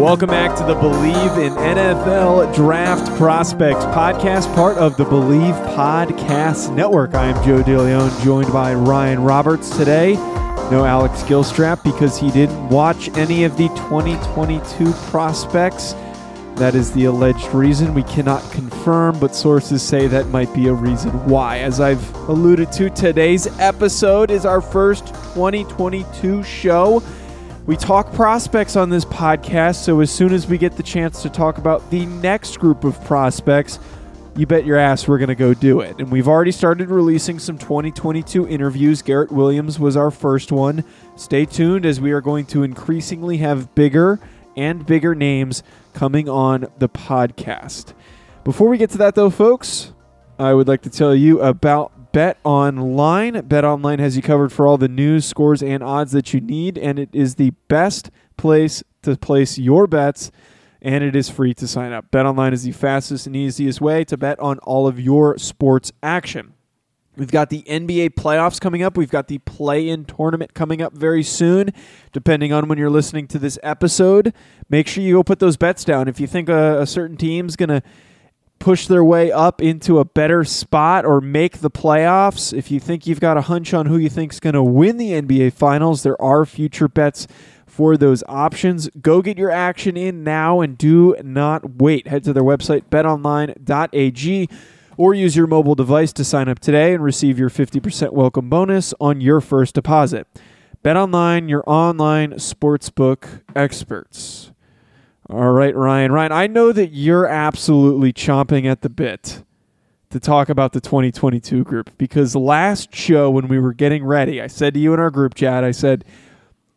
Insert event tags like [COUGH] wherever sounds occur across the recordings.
Welcome back to the Believe in NFL Draft Prospects podcast, part of the Believe Podcast Network. I am Joe DeLeon, joined by Ryan Roberts today. No Alex Gilstrap because he didn't watch any of the 2022 prospects. That is the alleged reason. We cannot confirm, but sources say that might be a reason why. As I've alluded to, today's episode is our first 2022 show. We talk prospects on this podcast, so as soon as we get the chance to talk about the next group of prospects, you bet your ass we're going to go do it. And we've already started releasing some 2022 interviews. Garrett Williams was our first one. Stay tuned as we are going to increasingly have bigger and bigger names coming on the podcast. Before we get to that, though, folks, I would like to tell you about Bet Online. Bet Online has you covered for all the news, scores, and odds that you need, and it is the best place to place your bets, and it is free to sign up. Bet Online is the fastest and easiest way to bet on all of your sports action. We've got the NBA playoffs coming up. We've got the play in tournament coming up very soon, depending on when you're listening to this episode. Make sure you go put those bets down. If you think a, a certain team's going to push their way up into a better spot or make the playoffs, if you think you've got a hunch on who you think is going to win the NBA Finals, there are future bets for those options. Go get your action in now and do not wait. Head to their website, betonline.ag, or use your mobile device to sign up today and receive your 50% welcome bonus on your first deposit. BetOnline, your online sportsbook experts. All right, Ryan. Ryan, I know that you're absolutely chomping at the bit to talk about the 2022 group because last show when we were getting ready, I said to you in our group chat, I said,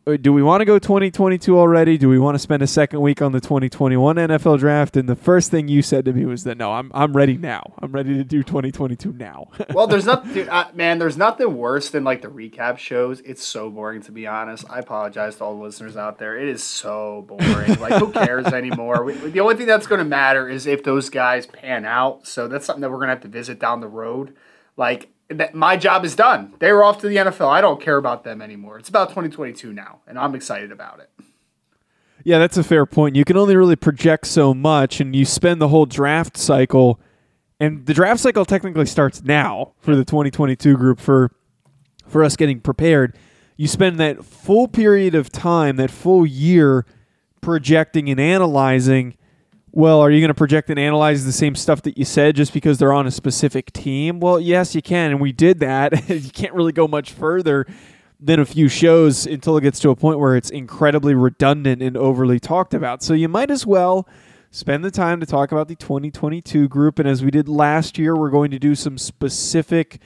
do we want to go 2022 already? Do we want to spend a second week on the 2021 NFL draft? And the first thing you said to me was that no, I'm I'm ready now. I'm ready to do 2022 now. [LAUGHS] well, there's nothing, uh, man. There's nothing worse than like the recap shows. It's so boring to be honest. I apologize to all the listeners out there. It is so boring. like who cares anymore? We, the only thing that's going to matter is if those guys pan out. So that's something that we're going to have to visit down the road. Like that my job is done. They were off to the NFL. I don't care about them anymore. It's about 2022 now, and I'm excited about it. Yeah, that's a fair point. You can only really project so much, and you spend the whole draft cycle, and the draft cycle technically starts now for the 2022 group for for us getting prepared. You spend that full period of time, that full year, projecting and analyzing well, are you going to project and analyze the same stuff that you said just because they're on a specific team? Well, yes, you can, and we did that. [LAUGHS] you can't really go much further than a few shows until it gets to a point where it's incredibly redundant and overly talked about. So you might as well spend the time to talk about the 2022 group. And as we did last year, we're going to do some specific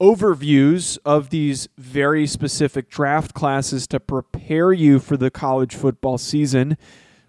overviews of these very specific draft classes to prepare you for the college football season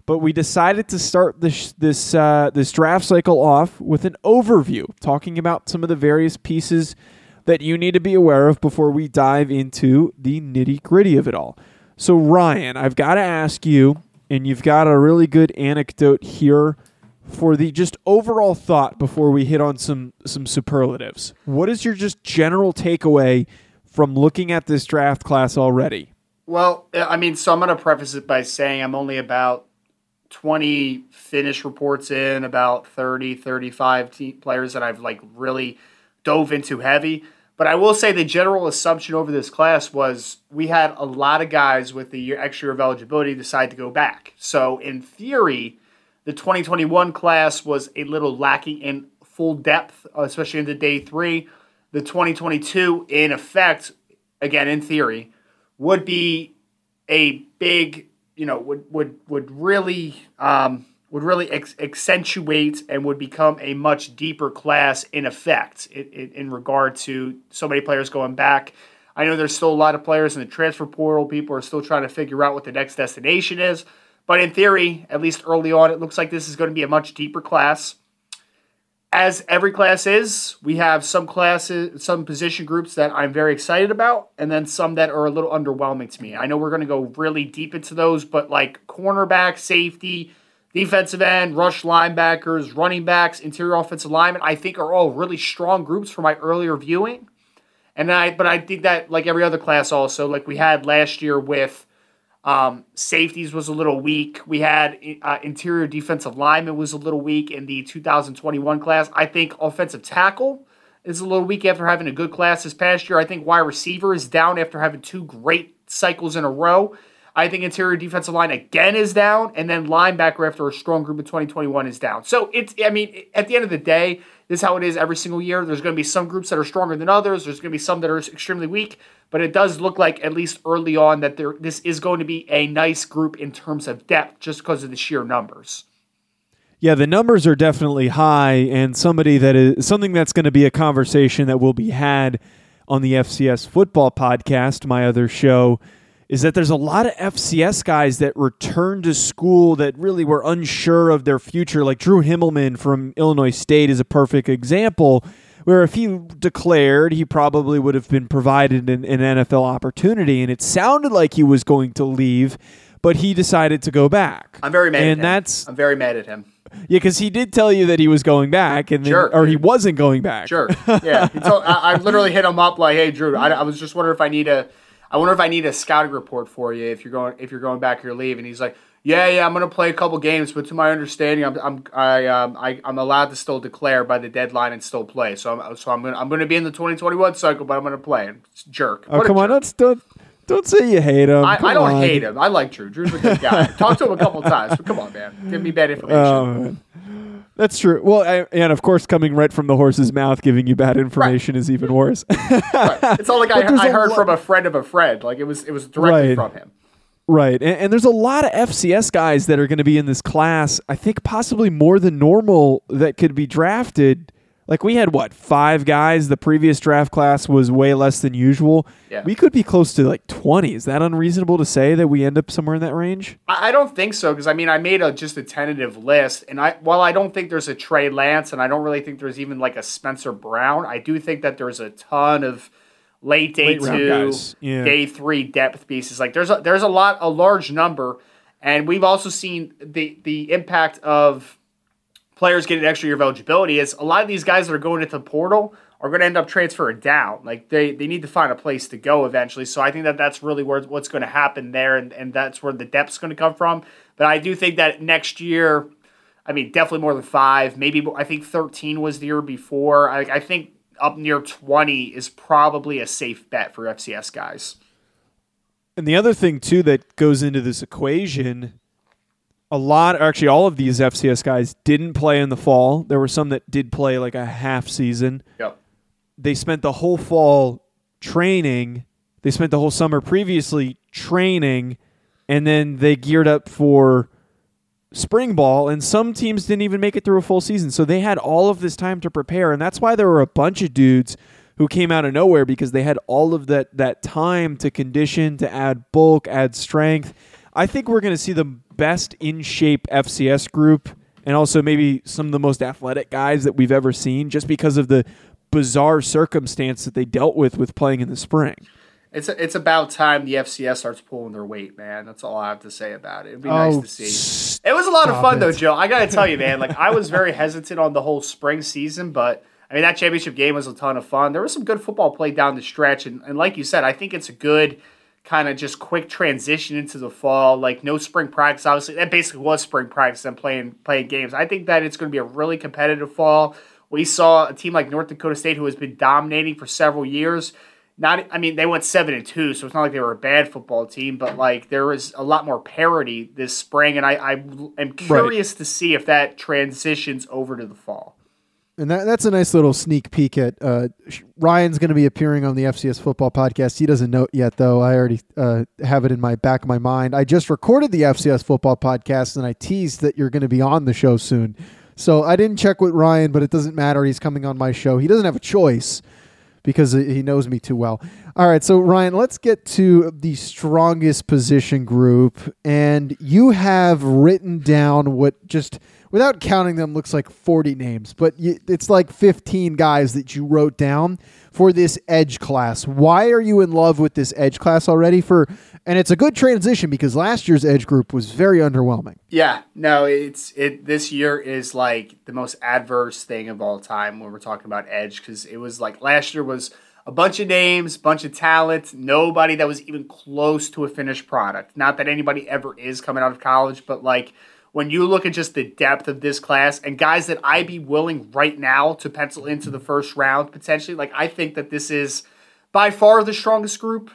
but we decided to start this this uh, this draft cycle off with an overview, talking about some of the various pieces that you need to be aware of before we dive into the nitty gritty of it all. So, Ryan, I've got to ask you, and you've got a really good anecdote here for the just overall thought before we hit on some some superlatives. What is your just general takeaway from looking at this draft class already? Well, I mean, so I'm going to preface it by saying I'm only about 20 finish reports in, about 30, 35 players that I've like really dove into heavy. But I will say the general assumption over this class was we had a lot of guys with the year, extra year of eligibility decide to go back. So in theory, the 2021 class was a little lacking in full depth, especially into day three. The 2022, in effect, again in theory, would be a big, you know, would would would really um, would really ex- accentuate and would become a much deeper class in effect in, in, in regard to so many players going back. I know there's still a lot of players in the transfer portal. People are still trying to figure out what the next destination is. But in theory, at least early on, it looks like this is going to be a much deeper class. As every class is, we have some classes, some position groups that I'm very excited about, and then some that are a little underwhelming to me. I know we're going to go really deep into those, but like cornerback, safety, defensive end, rush linebackers, running backs, interior offensive linemen, I think are all really strong groups for my earlier viewing. And I, but I think that like every other class also, like we had last year with um, safeties was a little weak. We had uh, interior defensive lineman was a little weak in the 2021 class. I think offensive tackle is a little weak after having a good class this past year. I think wide receiver is down after having two great cycles in a row. I think interior defensive line again is down, and then linebacker after a strong group of 2021 is down. So it's, I mean, at the end of the day, this is how it is every single year. There's going to be some groups that are stronger than others. There's going to be some that are extremely weak, but it does look like at least early on that there this is going to be a nice group in terms of depth, just because of the sheer numbers. Yeah, the numbers are definitely high, and somebody that is something that's going to be a conversation that will be had on the FCS football podcast, my other show is that there's a lot of FCS guys that returned to school that really were unsure of their future. Like Drew Himmelman from Illinois State is a perfect example, where if he declared, he probably would have been provided an, an NFL opportunity. And it sounded like he was going to leave, but he decided to go back. I'm very mad and at him. that's I'm very mad at him. yeah, because he did tell you that he was going back, and then, Sure. or he wasn't going back. Sure. Yeah. He told, I, I literally hit him up like, "Hey, Drew, I, I was just wondering if I need a, I wonder if I need a scouting report for you if you're going if you're going back your leave." And he's like, "Yeah, yeah, I'm gonna play a couple games, but to my understanding, I'm I'm I um I, I'm allowed to still declare by the deadline and still play. So I'm so I'm gonna I'm gonna be in the 2021 cycle, but I'm gonna play." And it's a jerk. Oh, What come on, jerk. don't, don't don't say you hate him. I, I don't on. hate him. I like Drew. Drew's a good guy. [LAUGHS] Talked to him a couple times, but come on, man, give me bad information. Oh, man. That's true. Well, I, and of course, coming right from the horse's mouth, giving you bad information is even worse. Right. It's all like [LAUGHS] I, I heard lo- from a friend of a friend. Like it was it was directly Right. from him. right. And, and there's a lot of FCS guys that are going to be in this class. I think possibly more than normal that could be drafted. Like we had what five guys? The previous draft class was way less than usual. Yeah. We could be close to like 20. Is that unreasonable to say that we end up somewhere in that range? I, I don't think so because I mean I made a just a tentative list, and I while I don't think there's a Trey Lance, and I don't really think there's even like a Spencer Brown, I do think that there's a ton of late day Late two, yeah. day three depth pieces. Like there's a, there's a lot a large number, and we've also seen the the impact of players getting an extra year of eligibility is a lot of these guys that are going into the portal are going to end up transferring down. Like they, they need to find a place to go eventually. So I think that that's really where what's going to happen there, and, and that's where the depth's going to come from. But I do think that next year, I mean, definitely more than five. Maybe I think thirteen was the year before. I, I think up near twenty is probably a safe bet for FCS guys. And the other thing too that goes into this equation, a lot actually all of these FCS guys didn't play in the fall. There were some that did play like a half season. Yep. They spent the whole fall training. They spent the whole summer previously training and then they geared up for spring ball and some teams didn't even make it through a full season. So they had all of this time to prepare and that's why there were a bunch of dudes who came out of nowhere because they had all of that that time to condition, to add bulk, add strength. I think we're going to see the best in shape FCS group and also maybe some of the most athletic guys that we've ever seen just because of the bizarre circumstance that they dealt with with playing in the spring. It's it's about time the FCS starts pulling their weight, man. That's all I have to say about it. It'd be nice Oh, to see. It was a lot of stop fun though. Joe. I gotta tell you, man. Like I was very [LAUGHS] hesitant on the whole spring season, but I mean that championship game was a ton of fun. There was some good football played down the stretch, and, and like you said, I think it's a good kind of just quick transition into the fall. Like no spring practice, obviously that basically was spring practice and playing playing games. I think that it's going to be a really competitive fall. We saw a team like North Dakota State who has been dominating for several years. Not, I mean, they went seven and two, so it's not like they were a bad football team, but like there was a lot more parity this spring, and I, I am curious to see if that transitions over to the fall. And that, that's a nice little sneak peek at uh, Ryan's going to be appearing on the FCS football podcast. He doesn't know it yet, though. I already uh, have it in my back of my mind. I just recorded the FCS football podcast and I teased that you're going to be on the show soon. So I didn't check with Ryan, but it doesn't matter. He's coming on my show. He doesn't have a choice because he knows me too well. All right, so Ryan, let's get to the strongest position group. And you have written down what just without counting them looks like 40 names, but it's like 15 guys that you wrote down for this edge class. Why are you in love with this edge class already for and it's a good transition because last year's edge group was very underwhelming. Yeah, no, it's it this year is like the most adverse thing of all time when we're talking about edge cuz it was like last year was a bunch of names, bunch of talent, nobody that was even close to a finished product. Not that anybody ever is coming out of college, but like when you look at just the depth of this class and guys that I'd be willing right now to pencil into the first round potentially, like I think that this is by far the strongest group.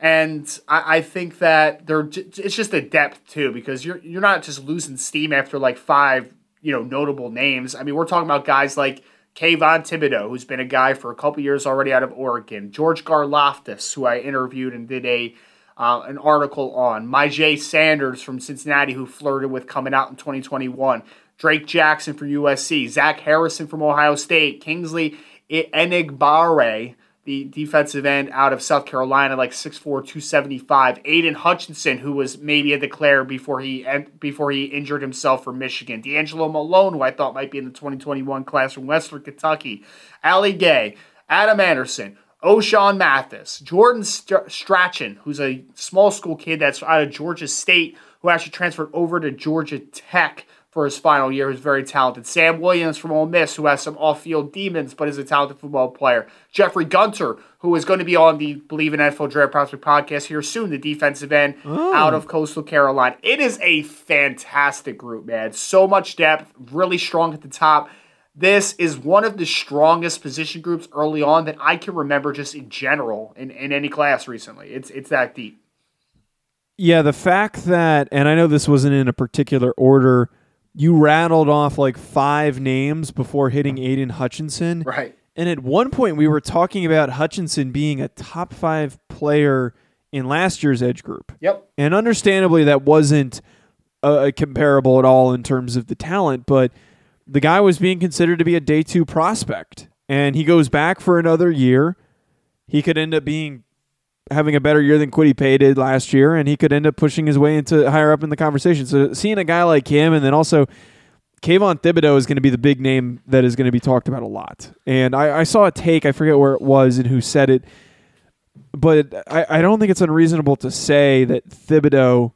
And I, I think that they're it's just a depth too because you're you're not just losing steam after like five you know notable names. I mean we're talking about guys like Kayvon Thibodeaux, who's been a guy for a couple years already out of Oregon, George Karlaftis, who I interviewed and did a uh, an article on. Myjai Sanders from Cincinnati, who flirted with coming out in 2021. Drake Jackson from USC. Zach Harrison from Ohio State. Kingsley Enagbare, the defensive end out of South Carolina, like 6'4", 275. Aidan Hutchinson, who was maybe a declare before he before he injured himself for Michigan. D'Angelo Malone, who I thought might be in the 2021 class from Western Kentucky. Ali Gaye, Adam Anderson. Ochaun Mathis, Jordan Strachan, who's a small school kid that's out of Georgia State, who actually transferred over to Georgia Tech for his final year, who's very talented. Sam Williams from Ole Miss, who has some off-field demons, but is a talented football player. Jeffrey Gunter, who is going to be on the Believe in NFL Draft Prospect podcast here soon, the defensive end oh. out of Coastal Carolina. It is a fantastic group, man. So much depth, really strong at the top. This is one of the strongest position groups early on that I can remember just in general in, in any class recently. It's it's that deep. Yeah, the fact that and I know this wasn't in a particular order, you rattled off like five names before hitting Aidan Hutchinson. Right. And at one point we were talking about Hutchinson being a top five player in last year's edge group. Yep. And understandably that wasn't uh, comparable at all in terms of the talent, but – the guy was being considered to be a day two prospect, and he goes back for another year. He could end up being having a better year than Kwity Paye did last year, and he could end up pushing his way into higher up in the conversation. So seeing a guy like him, and then also Kayvon Thibodeaux is going to be the big name that is going to be talked about a lot. And I, I saw a take, I forget where it was and who said it, but I, I don't think it's unreasonable to say that Thibodeaux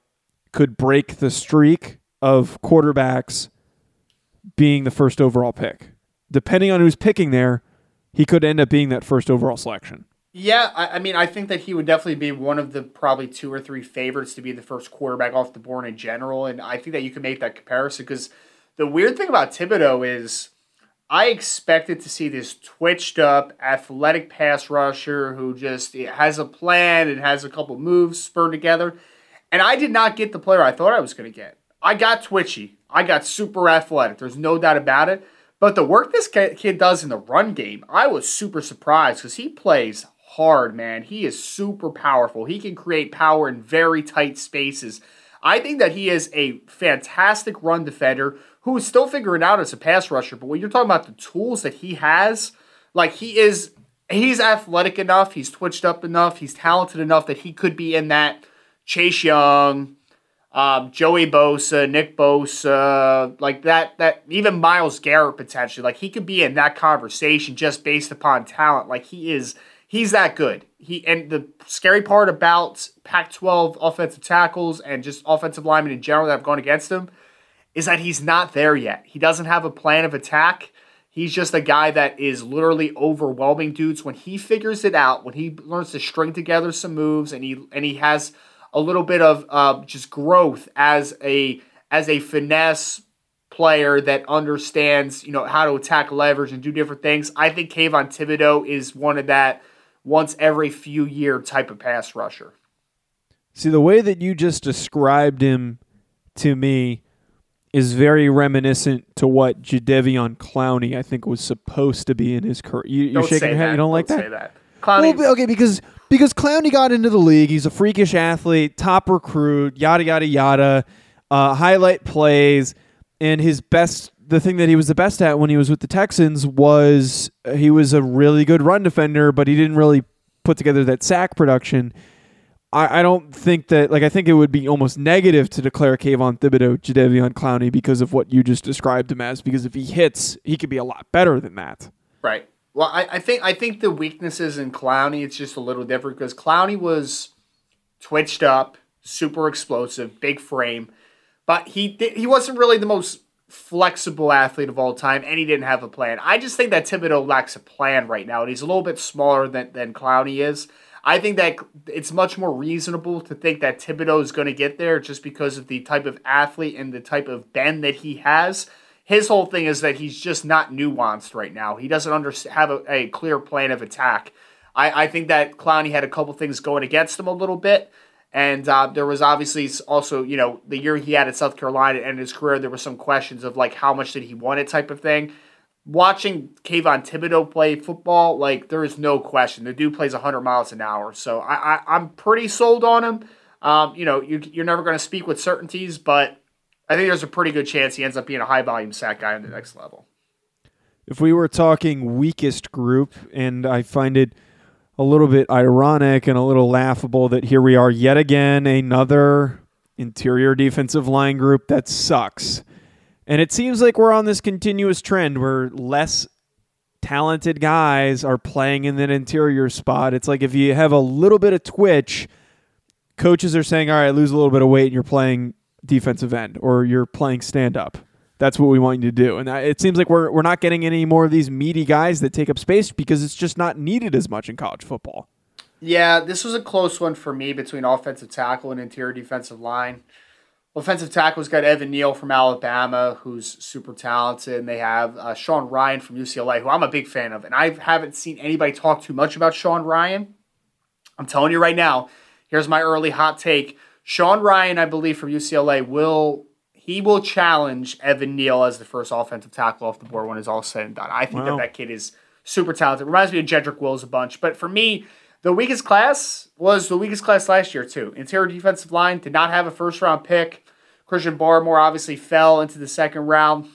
could break the streak of quarterbacks being the first overall pick. Depending on who's picking there, he could end up being that first overall selection. Yeah, I, I, mean, I think that he would definitely be one of the probably two or three favorites to be the first quarterback off the board in general. And I think that you can make that comparison because the weird thing about Thibodeaux is I expected to see this twitched up, athletic pass rusher who just has a plan and has a couple moves spurred together. And I did not get the player I thought I was going to get. I got twitchy. I got super athletic. There's no doubt about it. But the work this kid does in the run game, I was super surprised because he plays hard, man. He is super powerful. He can create power in very tight spaces. I think that he is a fantastic run defender who is still figuring out as a pass rusher. But when you're talking about the tools that he has, like he is, he's athletic enough, he's twitched up enough, he's talented enough that he could be in that Chase Young, um, Joey Bosa, Nick Bosa, like that, that even Myles Garrett potentially, like he could be in that conversation just based upon talent. Like he is, he's that good. He and the scary part about Pac-12 offensive tackles and just offensive linemen in general that have gone against him is that he's not there yet. He doesn't have a plan of attack. He's just a guy that is literally overwhelming dudes. When he figures it out, when he learns to string together some moves, and he and he has a little bit of uh, just growth as a as a finesse player that understands you know how to attack leverage and do different things. I think Kayvon Thibodeaux is one of that once every few year type of pass rusher. See the way that you just described him to me, is very reminiscent to what Jadeveon Clowney, I think, was supposed to be in his career. You, you're Don't shaking your head. that. You don't like Don't that? Say that. Clowney, Well, okay, because because Clowney got into the league. He's a freakish athlete, top recruit, yada yada yada. Uh, highlight plays, and his best. The thing that he was the best at when he was with the Texans was uh, he was a really good run defender, but he didn't really put together that sack production. I, I don't think that like I think it would be almost negative to declare Kayvon Thibodeaux Jadeveon Clowney because of what you just described him as. Because if he hits, he could be a lot better than that. Right. Well, I, I think I think the weaknesses in Clowney it's just a little different because Clowney was twitched up, super explosive, big frame, but he he wasn't really the most flexible athlete of all time, and he didn't have a plan. I just think that Thibodeaux lacks a plan right now, and he's a little bit smaller than than Clowney is. I think that it's much more reasonable to think that Thibodeaux is going to get there just because of the type of athlete and the type of bend that he has his whole thing is that he's just not nuanced right now. He doesn't under, have a, a clear plan of attack. I, I think that Clowney had a couple things going against him a little bit. And uh, there was obviously also, you know, the year he had at South Carolina and his career, there were some questions of like how much did he want it type of thing. Watching Kayvon Thibodeaux play football, like there is no question. The dude plays 100 miles an hour. So I, I, I'm pretty sold on him. Um, you know, you, you're never going to speak with certainties, but I think there's a pretty good chance he ends up being a high volume sack guy on the next level. If we were talking weakest group, and I find it a little bit ironic and a little laughable that here we are yet again, another interior defensive line group that sucks. And it seems like we're on this continuous trend where less talented guys are playing in that interior spot. It's like if you have a little bit of twitch, coaches are saying, all right, lose a little bit of weight and you're playing defensive end or you're playing stand up. That's what we want you to do. And it seems like we're, we're not getting any more of these meaty guys that take up space because it's just not needed as much in college football. Yeah, this was a close one for me between offensive tackle and interior defensive line. Offensive tackle's got Evan Neal from Alabama, who's super talented, and they have uh, Sean Rhyan from UCLA, who I'm a big fan of. And I haven't seen anybody talk too much about Sean Rhyan. I'm telling you right now, here's my early hot take. Sean Rhyan, I believe, from UCLA will he will challenge Evan Neal as the first offensive tackle off the board when it's all said and done. I think Wow. that that kid is super talented. Reminds me of Jedrick Wills a bunch. But for me, the weakest class was the weakest class last year too. Interior defensive line did not have a first round pick. Christian Barmore obviously fell into the second round.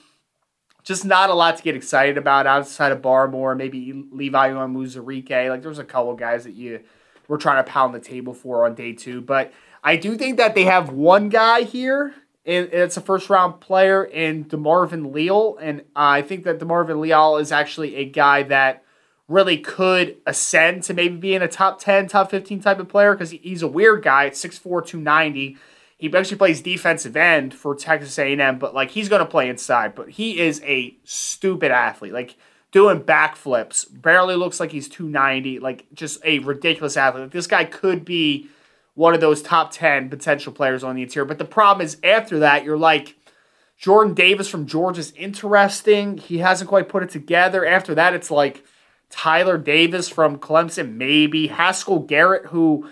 Just not a lot to get excited about outside of Barmore, maybe Levi Onwuzurike. Like there's a couple guys that you were trying to pound the table for on day two. But I do think that they have one guy here, and it's a first round player in DeMarvin Leal. And I think that DeMarvin Leal is actually a guy that really could ascend to maybe being a top 10, top 15 type of player because he's a weird guy at 6'4, 290. He actually plays defensive end for Texas A&M, but like he's going to play inside. But he is a stupid athlete. Like doing backflips, barely looks like he's 290. Like just a ridiculous athlete. This guy could be one of those top 10 potential players on the interior. But the problem is after that, you're like, Jordan Davis from Georgia's interesting. He hasn't quite put it together. After that, it's like Tyler Davis from Clemson, maybe. Haskell Garrett, who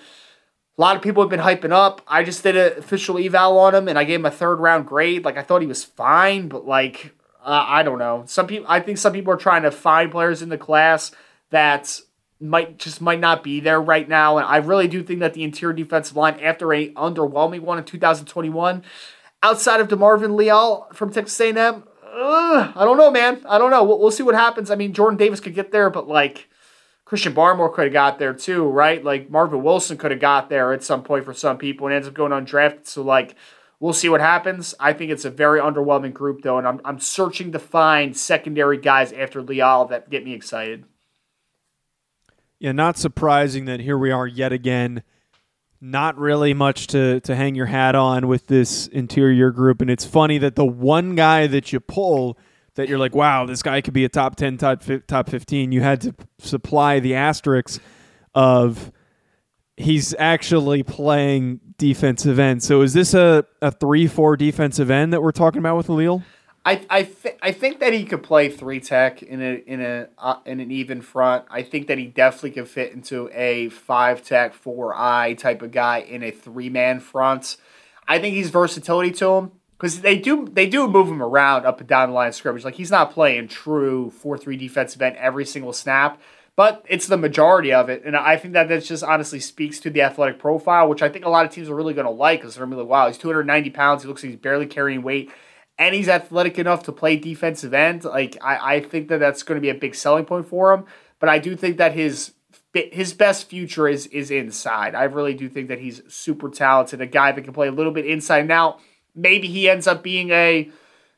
a lot of people have been hyping up. I just did an official eval on him and I gave him a third round grade. Like, I thought he was fine, but like, uh, I don't know. Some people, I think some people are trying to find players in the class that might just might not be there right now. And I really do think that the interior defensive line, after a underwhelming one in 2021, outside of DeMarvin Leal from Texas A&M, uh, I don't know, man. I don't know. We'll, we'll see what happens. I mean, Jordan Davis could get there, but like Christian Barmore could have got there too, right? Like Marvin Wilson could have got there at some point for some people and ends up going undrafted. So like, we'll see what happens. I think it's a very underwhelming group though, and I'm I'm searching to find secondary guys after Leal that get me excited. Yeah, not surprising that here we are yet again. Not really much to, to hang your hat on with this interior group. And it's funny that the one guy that you pull that you're like, wow, this guy could be a top 10, top, top 15, you had to supply the asterisks of he's actually playing defensive end. So is this a, a 3 4 defensive end that we're talking about with Leal? I I, th- I think that he could play three tech in a in a uh, in an even front. I think that he definitely could fit into a five tech four eye type of guy in a three man front. I think he's versatility to him. because they do they do move him around up and down the line of scrimmage. Like he's not playing true four three defensive end every single snap, but it's the majority of it. And I think that that just honestly speaks to the athletic profile, which I think a lot of teams are really going to like because they're like, wow, he's 290 pounds. He looks like he's barely carrying weight. And he's athletic enough to play defensive end. Like I, I think that that's going to be a big selling point for him. But I do think that his his best future is is inside. I really do think that he's super talented, a guy that can play a little bit inside. Now, maybe he ends up being a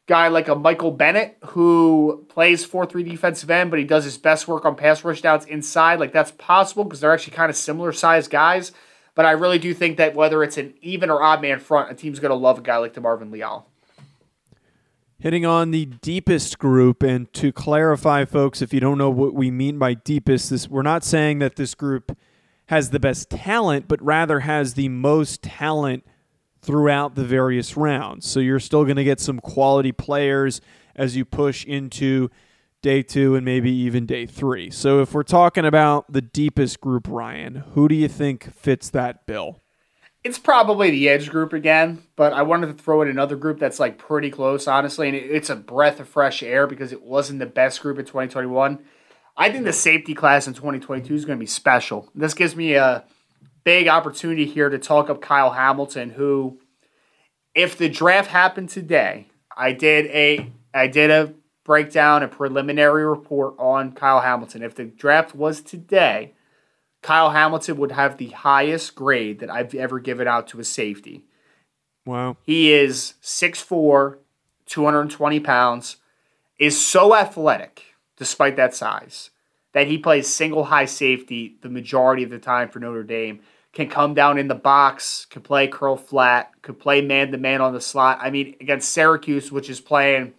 guy like a Michael Bennett who plays 4-3 defensive end, but he does his best work on pass rush downs inside. Like that's possible because they're actually kind of similar sized guys. But I really do think that whether it's an even or odd man front, a team's going to love a guy like DeMarvin Leal. Hitting on the deepest group, and to clarify, folks, if you don't know what we mean by deepest, this we're not saying that this group has the best talent, but rather has the most talent throughout the various rounds. So you're still going to get some quality players as you push into day two and maybe even day three. So if we're talking about the deepest group, Ryan, who do you think fits that bill? It's probably the edge group again, but I wanted to throw in another group that's like pretty close, honestly, and it's a breath of fresh air because it wasn't the best group in 2021. I think the safety class in 2022 is going to be special. This gives me a big opportunity here to talk up Kyle Hamilton, who, if the draft happened today, I did a I did a breakdown, a preliminary report on Kyle Hamilton. If the draft was today, Kyle Hamilton would have the highest grade that I've ever given out to a safety. Wow. He is 6'4, 220 pounds, is so athletic despite that size that he plays single high safety the majority of the time for Notre Dame can come down in the box, can play curl flat, could play man to man on the slot. I mean, against Syracuse, which is playing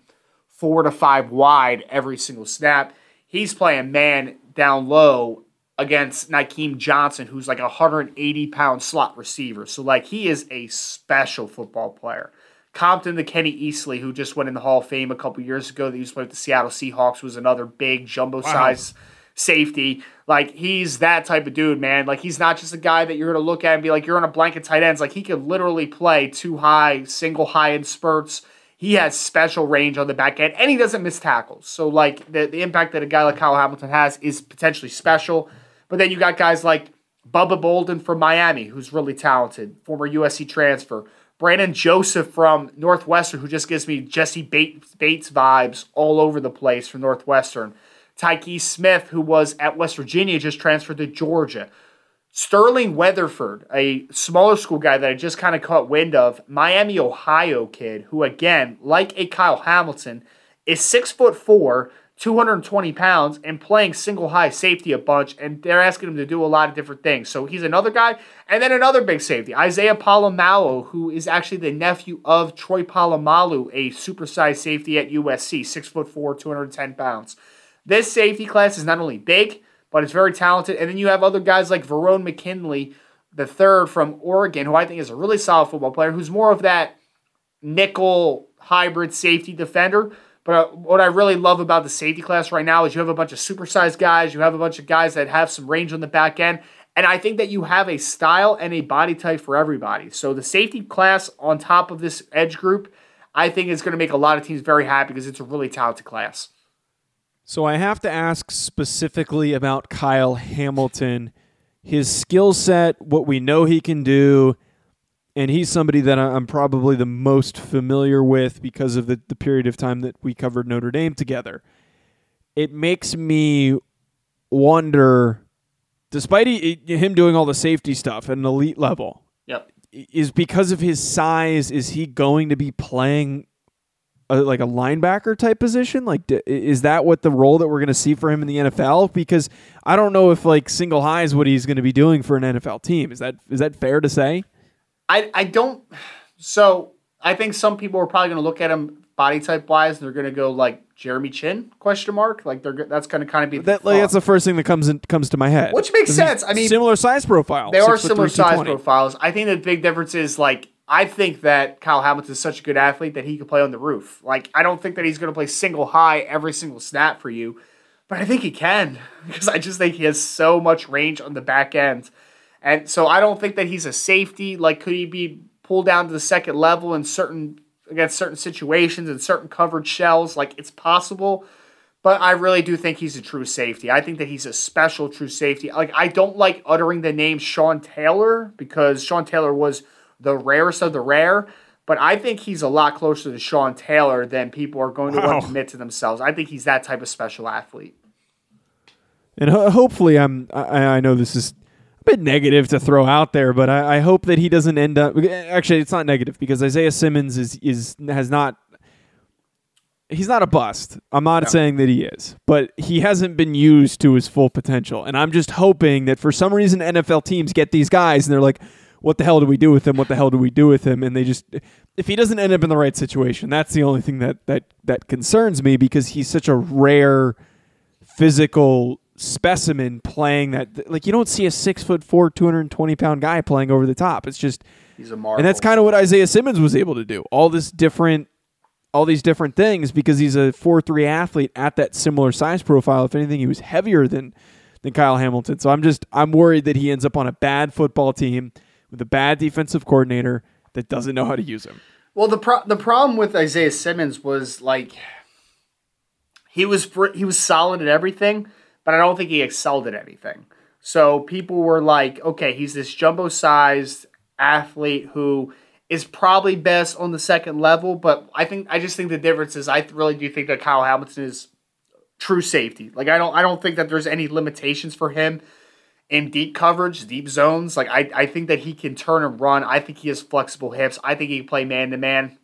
four to five wide every single snap, he's playing man down low against Nykeim Johnson, who's like a 180 pound slot receiver. So, like, he is a special football player. Compton the Kenny Easley, who just went in the Hall of Fame a couple years ago, that used to play with the Seattle Seahawks, was another big jumbo size wow. safety. Like he's that type of dude, man. Like he's not just a guy that you're gonna look at and be like, you're on a blanket tight ends. Like he could literally play two high, single high in spurts. He has special range on the back end, and he doesn't miss tackles. So like the, the impact that a guy like Kyle Hamilton has is potentially special. But then you got guys like Bubba Bolden from Miami, who's really talented, former USC transfer. Brandon Joseph from Northwestern, who just gives me Jessie Bates, Bates vibes all over the place from Northwestern. Tyke Smith, who was at West Virginia, just transferred to Georgia. Sterling Weatherford, a smaller school guy that I just kind of caught wind of, Miami, Ohio kid, who again, like a Kyle Hamilton, is six foot four, 220 pounds, and playing single high safety a bunch, and they're asking him to do a lot of different things. So he's another guy. And then another big safety, Isaiah Polamalu, who is actually the nephew of Troy Polamalu, a supersized safety at USC, six foot four, 210 pounds. This safety class is not only big, but it's very talented. And then you have other guys like Verone McKinley, the third from Oregon, who I think is a really solid football player, who's more of that nickel hybrid safety defender. But uh, what I really love about the safety class right now is you have a bunch of supersized guys, you have a bunch of guys that have some range on the back end, and I think that you have a style and a body type for everybody. So the safety class on top of this edge group, I think is going to make a lot of teams very happy because it's a really talented class. So I have to ask specifically about Kyle Hamilton, his skill set, what we know he can do, and he's somebody that I'm probably the most familiar with because of the, the period of time that we covered Notre Dame together. It makes me wonder, despite he, him doing all the safety stuff at an elite level, yep. is because of his size, is he going to be playing a, like a linebacker type position? Like, d- is that what the role that we're going to see for him in the NFL? Because I don't know if like single high is what he's going to be doing for an NFL team. Is that is that fair to say? I I don't. So I think some people are probably going to look at him body type wise, and they're going to go like Jeremy Chinn question mark. Like they're that's going to kind of be that, like, that's the first thing that comes in, comes to my head, which makes sense. I mean, similar size profile. They are similar size profiles. I think the big difference is like I think that Kyle Hamilton is such a good athlete that he could play on the roof. Like, I don't think that he's going to play single high every single snap for you, but I think he can [LAUGHS] because I just think he has so much range on the back end. And so I don't think that he's a safety. Like, could he be pulled down to the second level in certain against certain situations and certain covered shells. Like it's possible, but I really do think he's a true safety. I think that he's a special true safety. Like I don't like uttering the name Sean Taylor because Sean Taylor was the rarest of the rare. But I think he's a lot closer to Sean Taylor than people are going to wow. want to admit to themselves. I think he's that type of special athlete. And ho- hopefully, I'm. I, I know this is bit negative to throw out there, but I, I hope that he doesn't end up. Actually, it's not negative because Isaiah Simmons is is has not. He's not a bust. I'm not no. saying that he is, but he hasn't been used to his full potential. And I'm just hoping that for some reason NFL teams get these guys and they're like, what the hell do we do with him? What the hell do we do with him? And they just, if he doesn't end up in the right situation, that's the only thing that that that concerns me because he's such a rare physical specimen playing that like you don't see a six foot four, two hundred and twenty pound guy playing over the top. It's just he's a marvel. and that's kind of what Isaiah Simmons was able to do. All this different, all these different things because he's a four three athlete at that similar size profile. If anything, he was heavier than than Kyle Hamilton. So I'm just I'm worried that he ends up on a bad football team with a bad defensive coordinator that doesn't know how to use him. Well, the pro- the problem with Isaiah Simmons was like he was he was solid at everything but I don't think he excelled at anything. So people were like, okay, he's this jumbo sized athlete who is probably best on the second level, but I think I just think the difference is I really do think that Kyle Hamilton is true safety. Like I don't I don't think that there's any limitations for him in deep coverage, deep zones. Like I, I think that he can turn and run. I think he has flexible hips. I think he can play man to man.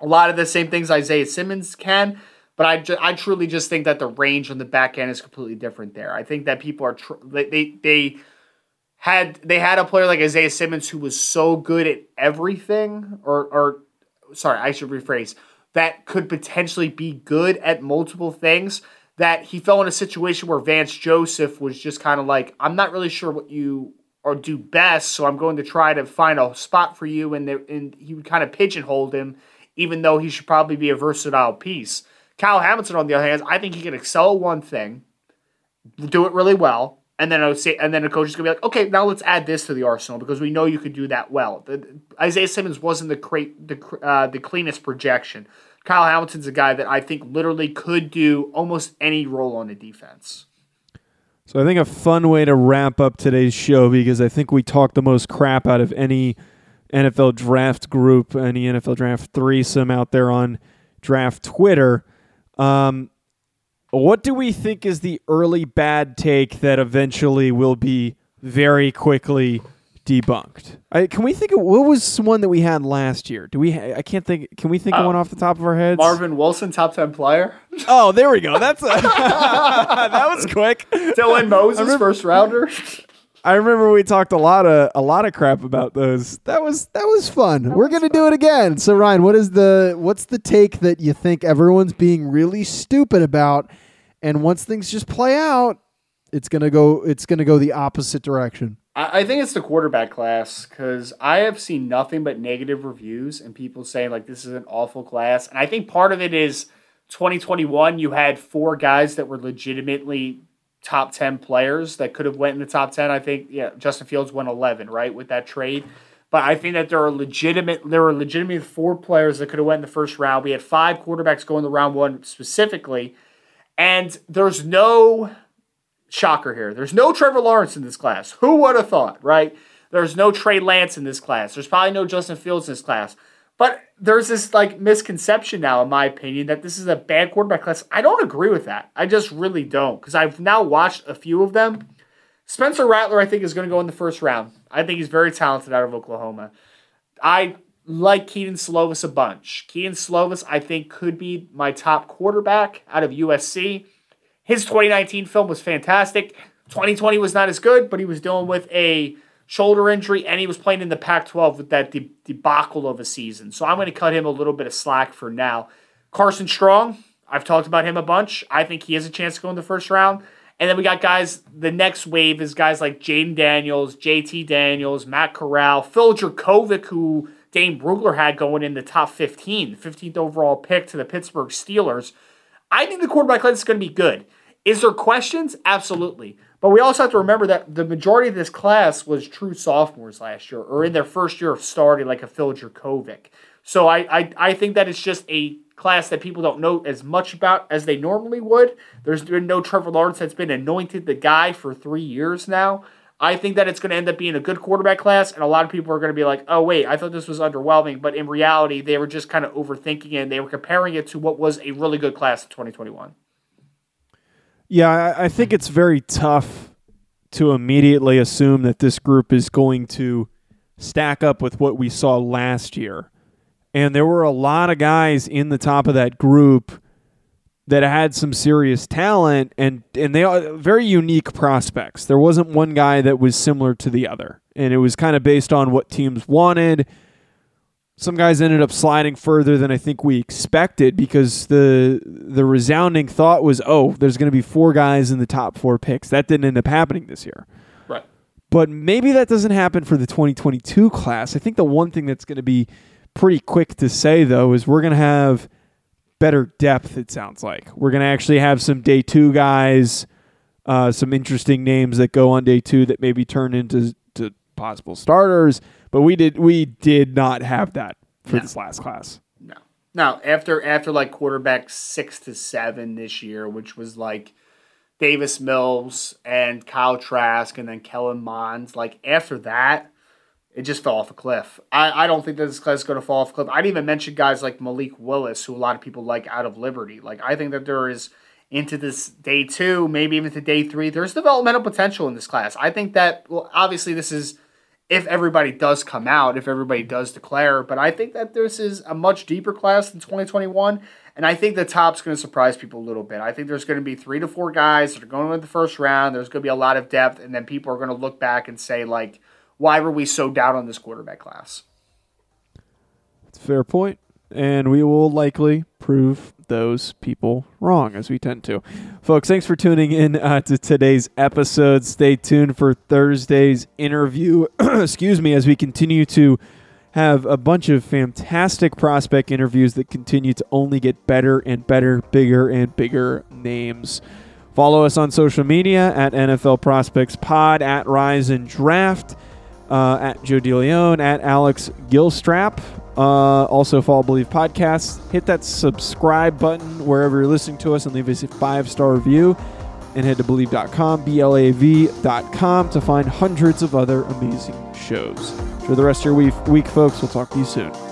A lot of the same things Isaiah Simmons can, but I, ju- I truly just think that the range on the back end is completely different there. I think that people are tr- they, they had they had a player like Isaiah Simmons who was so good at everything, or or sorry, I should rephrase that could potentially be good at multiple things. That he fell in a situation where Vance Joseph was just kind of like, I'm not really sure what you or do best, so I'm going to try to find a spot for you, and and he would kind of pigeonhole him, even though he should probably be a versatile piece. Kyle Hamilton, on the other hand, I think he can excel one thing, do it really well, and then I would say, and then a coach is gonna be like, okay, now let's add this to the arsenal because we know you could do that well. The, Isaiah Simmons wasn't the great, the uh, the cleanest projection. Kyle Hamilton's a guy that I think literally could do almost any role on the defense. So I think a fun way to wrap up today's show because I think we talked the most crap out of any NFL draft group, any NFL draft threesome out there on draft Twitter. Um, what do we think is the early bad take that eventually will be very quickly debunked? I, can we think of what was one that we had last year? Do we? I can't think. Can we think uh, of one off the top of our heads? Marvin Wilson, top ten player. [LAUGHS] Oh, there we go. That's a, [LAUGHS] that was quick. Dylan Moses, remember, first rounder. I remember we talked a lot of a lot of crap about those. That was that was fun. That We're was gonna fun. do it again. So Ryan, what is the what's the take that you think everyone's being really stupid about, and once things just play out, it's gonna go it's gonna go the opposite direction. I think it's the quarterback class because I have seen nothing but negative reviews and people saying like this is an awful class, and I think part of it is 2021. You had four guys that were legitimately top 10 players that could have went in the top 10. I think yeah, Justin Fields went 11, right, with that trade. But I think that there are legitimate there were legitimately four players that could have went in the first round. We had five quarterbacks going the round 1 specifically. And there's no shocker here. There's no Trevor Lawrence in this class. Who would have thought, right? There's no Trey Lance in this class. There's probably no Justin Fields in this class. But there's this like misconception now, in my opinion, that this is a bad quarterback class. I don't agree with that. I just really don't because I've now watched a few of them. Spencer Rattler, I think, is going to go in the first round. I think he's very talented out of Oklahoma. I like Kedon Slovis a bunch. Kedon Slovis, I think, could be my top quarterback out of USC. His 2019 film was fantastic. 2020 was not as good, but he was dealing with a shoulder injury, and he was playing in the Pac 12 with that de- debacle of a season. So I'm going to cut him a little bit of slack for now. Carson Strong, I've talked about him a bunch. I think he has a chance to go in the first round. And then we got guys, the next wave is guys like Jayden Daniels, JT Daniels, Matt Corral, Phil Jurkovec, who Dane Brugler had going in the top 15, 15th overall pick to the Pittsburgh Steelers. I think the quarterback class is going to be good. Is there questions? Absolutely. But we also have to remember that the majority of this class was true sophomores last year, or in their first year of starting, like a Phil Jurkovec. So I, I, I think that it's just a class that people don't know as much about as they normally would. There's been no Trevor Lawrence that's been anointed the guy for three years now. I think that it's going to end up being a good quarterback class, and a lot of people are going to be like, oh, wait, I thought this was underwhelming. But in reality, they were just kind of overthinking it, and they were comparing it to what was a really good class in 2021. Yeah, I think it's very tough to immediately assume that this group is going to stack up with what we saw last year. And there were a lot of guys in the top of that group that had some serious talent and and they are very unique prospects. There wasn't one guy that was similar to the other. And it was kind of based on what teams wanted. Some guys ended up sliding further than I think we expected because the the resounding thought was, "Oh, there's going to be four guys in the top 4 picks." That didn't end up happening this year. Right. But maybe that doesn't happen for the 2022 class. I think the one thing that's going to be pretty quick to say though is we're going to have better depth. It sounds like we're going to actually have some day two guys, uh, some interesting names that go on day two that maybe turn into to possible starters. But we did we did not have that for no. this last class. No. Now after after like quarterback six to seven this year, which was like Davis Mills and Kyle Trask and then Kellen Mond. Like after that, it just fell off a cliff. I, I don't think that this class is going to fall off a cliff. I didn't even mention guys like Malik Willis, who a lot of people like out of Liberty. Like I think that there is into this day two, maybe even to day three, there's developmental potential in this class. I think that well, obviously this is if everybody does come out, if everybody does declare, but I think that this is a much deeper class than 2021. And I think the top's going to surprise people a little bit. I think there's going to be three to four guys that are going to the first round. There's going to be a lot of depth, and then people are going to look back and say, like, why were we so down on this quarterback class? It's a fair point, and we will likely prove those people wrong, as we tend to. Folks, thanks for tuning in uh, to today's episode. Stay tuned for Thursday's interview. [CLEARS THROAT] Excuse me, as we continue to have a bunch of fantastic prospect interviews that continue to only get better and better, bigger and bigger names. Follow us on social media at NFL Prospects Pod, at Rise and Draft uh, at Joe DeLeon, at Alex Gilstrap. Uh, also, follow Bleav Podcast. Hit that subscribe button wherever you're listening to us and leave us a five star review. And head to Bleav.com, B L A V.com, to find hundreds of other amazing shows. For the rest of your week, week folks. We'll talk to you soon.